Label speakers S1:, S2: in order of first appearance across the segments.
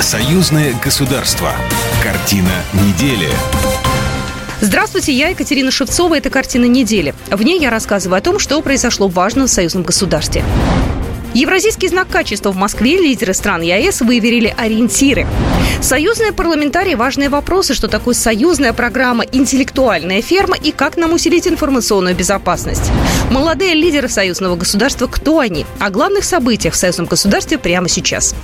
S1: Союзное государство. Картина недели.
S2: Здравствуйте, я Екатерина Шевцова. Это «Картина недели». В ней я рассказываю о том, что произошло важно в союзном государстве. Евразийский знак качества в Москве лидеры стран ЕАЭС выверили ориентиры. Союзные парламентарии – важные вопросы, что такое союзная программа «Интеллектуальная ферма» и как нам усилить информационную безопасность. Молодые лидеры союзного государства – кто они? О главных событиях в союзном государстве прямо сейчас.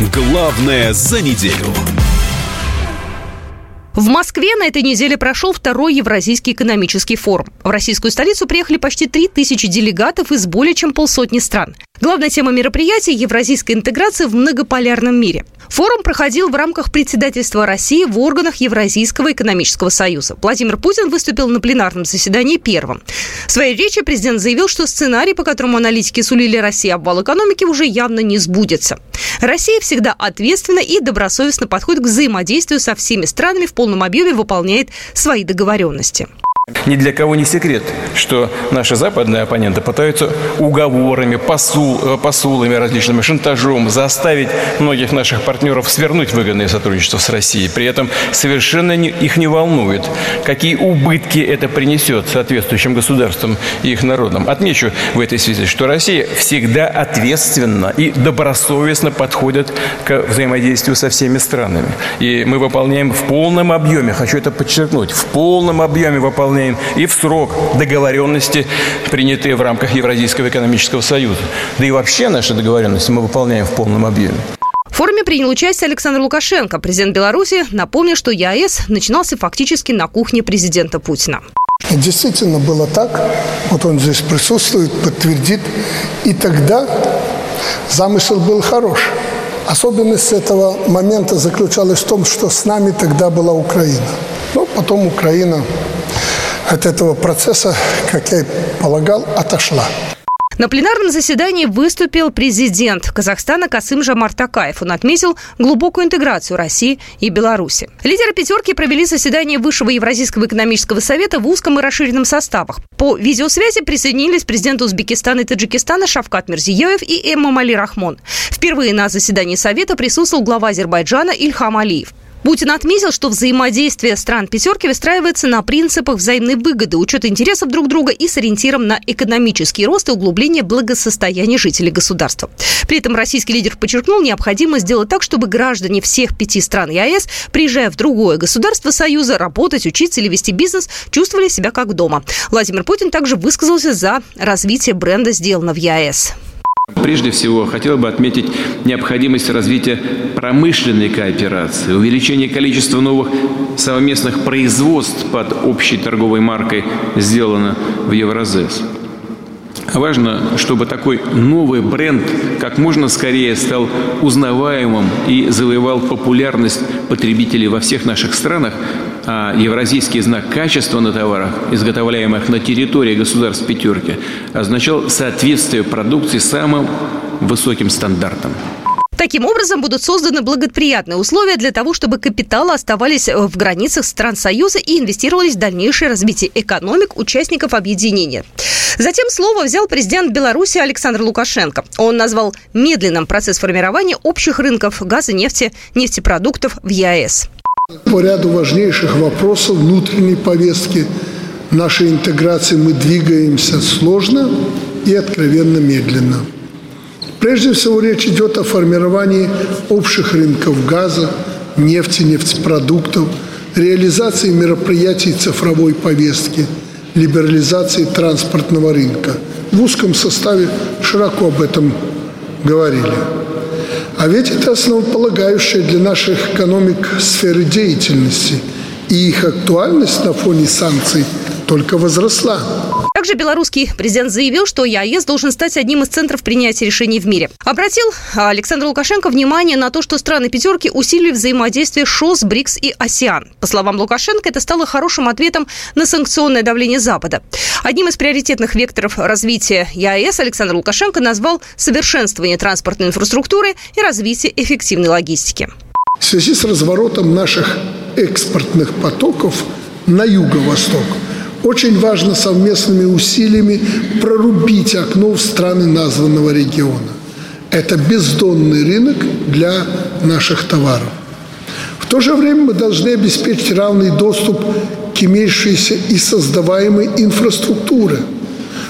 S1: Главное за неделю.
S2: В Москве на этой неделе прошел второй Евразийский экономический форум. В российскую столицу приехали почти 3000 делегатов из более чем полсотни стран. Главная тема мероприятия – евразийская интеграция в многополярном мире. Форум проходил в рамках председательства России в органах Евразийского экономического союза. Владимир Путин выступил на пленарном заседании первым. В своей речи президент заявил, что сценарий, по которому аналитики сулили России обвал экономики, уже явно не сбудется. Россия всегда ответственно и добросовестно подходит к взаимодействию со всеми странами в полном объеме выполняет свои договоренности.
S3: Ни для кого не секрет, что наши западные оппоненты пытаются уговорами, посул, э, посулами различными, шантажом заставить многих наших партнеров свернуть выгодное сотрудничество с Россией. При этом совершенно не, их не волнует, какие убытки это принесет соответствующим государствам и их народам. Отмечу в этой связи, что Россия всегда ответственно и добросовестно подходит к взаимодействию со всеми странами. И мы выполняем в полном объеме, хочу это подчеркнуть, в полном объеме выполняем и в срок договоренности, принятые в рамках Евразийского экономического союза. Да и вообще наши договоренности мы выполняем в полном объеме.
S2: В форуме принял участие Александр Лукашенко. Президент Беларуси напомнил, что ЕАЭС начинался фактически на кухне президента Путина.
S4: Действительно было так. Вот он здесь присутствует, подтвердит. И тогда замысел был хорош. Особенность этого момента заключалась в том, что с нами тогда была Украина. Ну, потом Украина от этого процесса, как я и полагал, отошла.
S2: На пленарном заседании выступил президент Казахстана Касым Жамар Такаев. Он отметил глубокую интеграцию России и Беларуси. Лидеры «пятерки» провели заседание Высшего Евразийского экономического совета в узком и расширенном составах. По видеосвязи присоединились президенты Узбекистана и Таджикистана Шавкат Мирзиёев и Эммамали Рахмон. Впервые на заседании совета присутствовал глава Азербайджана Ильхам Алиев. Путин отметил, что взаимодействие стран «пятерки» выстраивается на принципах взаимной выгоды, учета интересов друг друга и с ориентиром на экономический рост и углубление благосостояния жителей государства. При этом российский лидер подчеркнул необходимость сделать так, чтобы граждане всех пяти стран ЕАЭС, приезжая в другое государство Союза, работать, учиться или вести бизнес, чувствовали себя как дома. Владимир Путин также высказался за развитие бренда «Сделано в ЕАЭС».
S3: Прежде всего, хотел бы отметить необходимость развития промышленной кооперации, увеличения количества новых совместных производств под общей торговой маркой «Сделано в Евразес». Важно, чтобы такой новый бренд как можно скорее стал узнаваемым и завоевал популярность потребителей во всех наших странах, а евразийский знак качества на товарах, изготовляемых на территории государств пятерки, означал соответствие продукции самым высоким стандартам.
S2: Таким образом, будут созданы благоприятные условия для того, чтобы капиталы оставались в границах стран Союза и инвестировались в дальнейшее развитие экономик участников объединения. Затем слово взял президент Беларуси Александр Лукашенко. Он назвал медленным процесс формирования общих рынков газа, нефти, нефтепродуктов в ЕАЭС.
S4: По ряду важнейших вопросов внутренней повестки нашей интеграции мы двигаемся сложно и откровенно медленно. Прежде всего речь идет о формировании общих рынков газа, нефти, нефтепродуктов, реализации мероприятий цифровой повестки, либерализации транспортного рынка. В узком составе широко об этом говорили. А ведь это основополагающая для наших экономик сферы деятельности, и их актуальность на фоне санкций только возросла.
S2: Также белорусский президент заявил, что ЕАЭС должен стать одним из центров принятия решений в мире. Обратил Александр Лукашенко внимание на то, что страны пятерки усилили взаимодействие ШОС, БРИКС и АСИАН. По словам Лукашенко, это стало хорошим ответом на санкционное давление Запада. Одним из приоритетных векторов развития ЕАЭС Александр Лукашенко назвал совершенствование транспортной инфраструктуры и развитие эффективной логистики.
S4: В связи с разворотом наших экспортных потоков на юго-восток – Очень важно совместными усилиями прорубить окно в страны названного региона. Это бездонный рынок для наших товаров. В то же время мы должны обеспечить равный доступ к имеющейся и создаваемой инфраструктуре,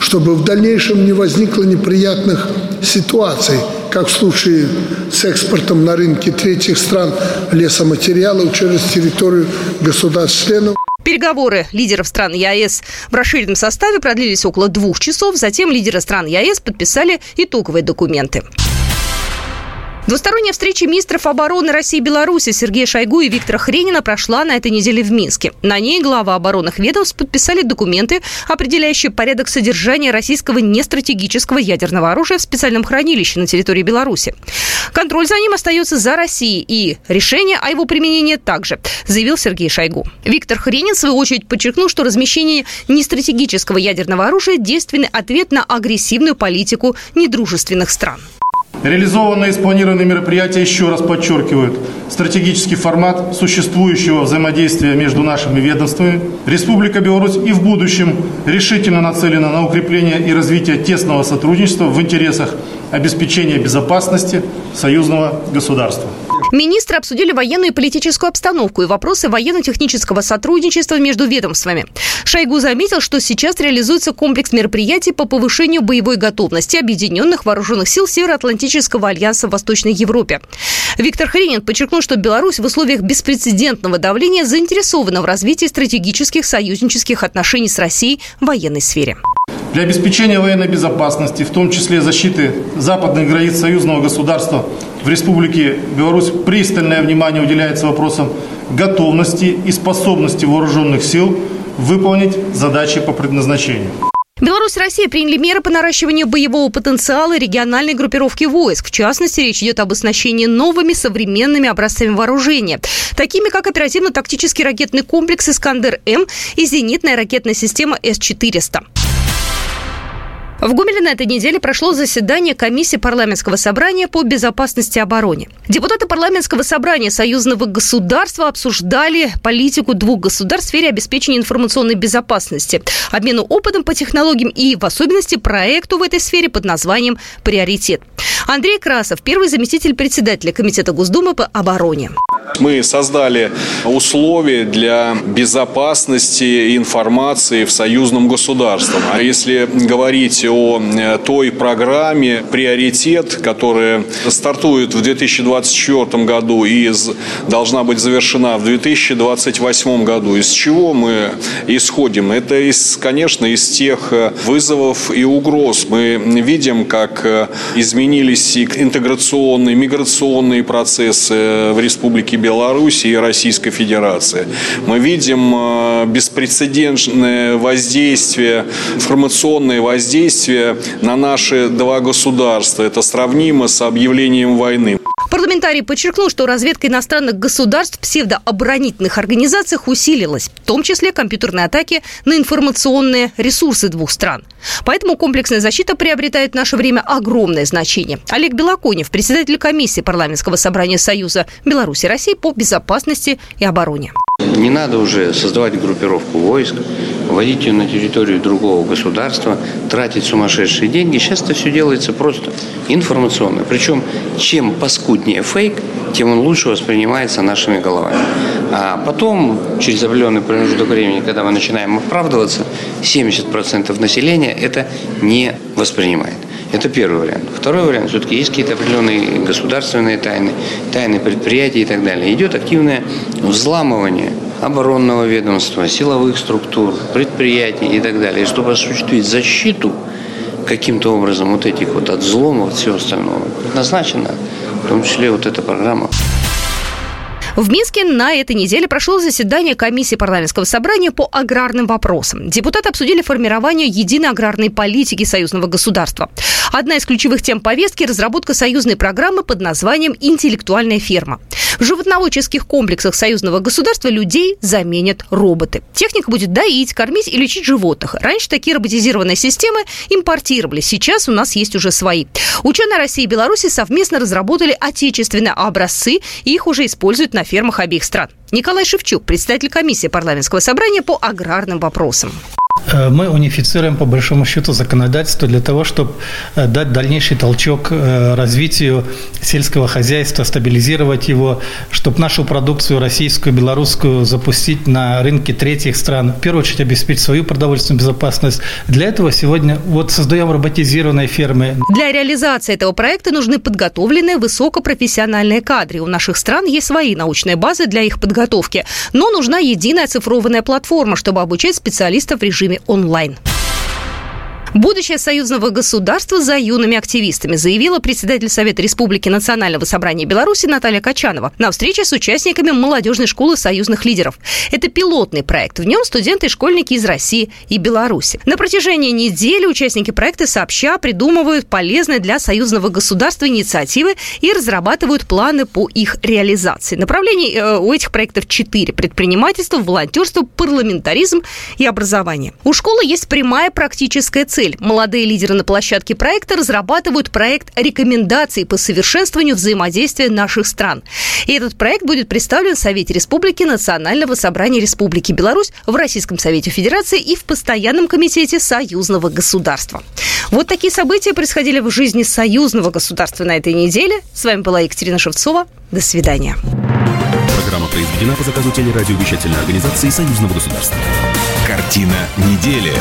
S4: чтобы в дальнейшем не возникло неприятных ситуаций, как в случае с экспортом на рынке третьих стран лесоматериалов через территорию государств-членов.
S2: Переговоры лидеров стран ЕАЭС в расширенном составе продлились около двух часов. Затем лидеры стран ЕАЭС подписали итоговые документы. Двусторонняя встреча министров обороны России и Беларуси Сергея Шойгу и Виктора Хренина прошла на этой неделе в Минске. На ней глава оборонных ведомств подписали документы, определяющие порядок содержания российского нестратегического ядерного оружия в специальном хранилище на территории Беларуси. Контроль за ним остается за Россией, и решение о его применении также, заявил Сергей Шойгу. Виктор Хренин, в свою очередь, подчеркнул, что размещение нестратегического ядерного оружия – действенный ответ на агрессивную политику недружественных стран.
S5: Реализованные и спланированные мероприятия еще раз подчеркивают стратегический формат существующего взаимодействия между нашими ведомствами. Республика Беларусь и в будущем решительно нацелена на укрепление и развитие тесного сотрудничества в интересах обеспечения безопасности союзного государства.
S2: Министры обсудили военную и политическую обстановку и вопросы военно-технического сотрудничества между ведомствами. Шойгу заметил, что сейчас реализуется комплекс мероприятий по повышению боевой готовности Объединенных Вооруженных Сил Североатлантического альянса в Восточной Европе. Виктор Хренин подчеркнул, что Беларусь в условиях беспрецедентного давления заинтересована в развитии стратегических союзнических отношений с Россией в военной сфере.
S5: Для обеспечения военной безопасности, в том числе защиты западных границ союзного государства, в Республике Беларусь пристальное внимание уделяется вопросам готовности и способности вооруженных сил выполнить задачи по предназначению.
S2: Беларусь и Россия приняли меры по наращиванию боевого потенциала региональной группировки войск. В частности, речь идет об оснащении новыми современными образцами вооружения, такими как оперативно-тактический ракетный комплекс «Искандер-М» и зенитная ракетная система С-400. В Гумеле на этой неделе прошло заседание комиссии парламентского собрания по безопасности и обороне. Депутаты парламентского собрания союзного государства обсуждали политику двух государств в сфере обеспечения информационной безопасности, обмену опытом по технологиям и, в особенности, проекту в этой сфере под названием «Приоритет». Андрей Красов, первый заместитель председателя Комитета Госдумы по обороне.
S6: Мы создали условия для безопасности информации в союзном государстве. А если говорить о э, той программе «Приоритет», которая стартует в 2024 году и должна быть завершена в 2028 году, из чего мы исходим? Это, из, конечно, из тех э, вызовов и угроз. Мы видим, как э, изменились интеграционные, миграционные процессы в Республике Беларуси и Российской Федерации. Мы видим э, беспрецедентное воздействие, информационное воздействие на наши два государства. Это сравнимо с объявлением войны.
S2: Парламентарий подчеркнул, что разведка иностранных государств псевдооборонительных организациях усилилась, в том числе компьютерные атаки на информационные ресурсы двух стран. Поэтому комплексная защита приобретает в наше время огромное значение. Олег Белоконев, председатель комиссии парламентского собрания Союза Беларуси России по безопасности и обороне.
S7: Не надо уже создавать группировку войск, вводить ее на территорию другого государства, тратить сумасшедшие деньги. Сейчас это все делается просто информационно. Причем чем паскуднее фейк, тем он лучше воспринимается нашими головами. А потом, через определенный промежуток времени, когда мы начинаем оправдываться, 70% населения это не воспринимает. Это первый вариант. Второй вариант, все-таки есть какие-то определенные государственные тайны, тайны предприятий и так далее. Идет активное взламывание оборонного ведомства, силовых структур, предприятий и так далее. Чтобы осуществить защиту каким-то образом вот этих вот от взломов, от всего остального, предназначена в том числе вот эта программа.
S2: В Минске на этой неделе прошло заседание комиссии парламентского собрания по аграрным вопросам. Депутаты обсудили формирование единой аграрной политики союзного государства. Одна из ключевых тем повестки – разработка союзной программы под названием «Интеллектуальная ферма». В животноводческих комплексах союзного государства людей заменят роботы. Техника будет доить, кормить и лечить животных. Раньше такие роботизированные системы импортировали. Сейчас у нас есть уже свои. Ученые России и Беларуси совместно разработали отечественные образцы и их уже используют на фермах обеих стран. Николай Шевчук, председатель комиссии парламентского собрания по аграрным вопросам.
S8: Э, мы унифицируем, по большому счету, законодательство для того, чтобы э, дать дальнейший толчок э, развитию сельского хозяйства, стабилизировать его, чтобы нашу продукцию российскую, белорусскую запустить на рынке третьих стран, в первую очередь обеспечить свою продовольственную безопасность. Для этого сегодня вот создаем роботизированные фермы.
S2: Для реализации этого проекта нужны подготовленные высокопрофессиональные кадры. У наших стран есть свои научные базы для их подготовки, но нужна единая цифрованная платформа, чтобы обучать специалистов в режиме онлайн. Будущее союзного государства за юными активистами, заявила председатель Совета Республики Национального собрания Беларуси Наталья Качанова на встрече с участниками молодежной школы союзных лидеров. Это пилотный проект. В нем студенты и школьники из России и Беларуси. На протяжении недели участники проекта сообща придумывают полезные для союзного государства инициативы и разрабатывают планы по их реализации. Направлений э, у этих проектов четыре. Предпринимательство, волонтерство, парламентаризм и образование. У школы есть прямая практическая цель цель. Молодые лидеры на площадке проекта разрабатывают проект рекомендаций по совершенствованию взаимодействия наших стран. И этот проект будет представлен в Совете Республики Национального собрания Республики Беларусь в Российском Совете Федерации и в Постоянном комитете союзного государства. Вот такие события происходили в жизни союзного государства на этой неделе. С вами была Екатерина Шевцова. До свидания.
S1: Программа произведена по заказу телерадиовещательной организации союзного государства. Картина недели.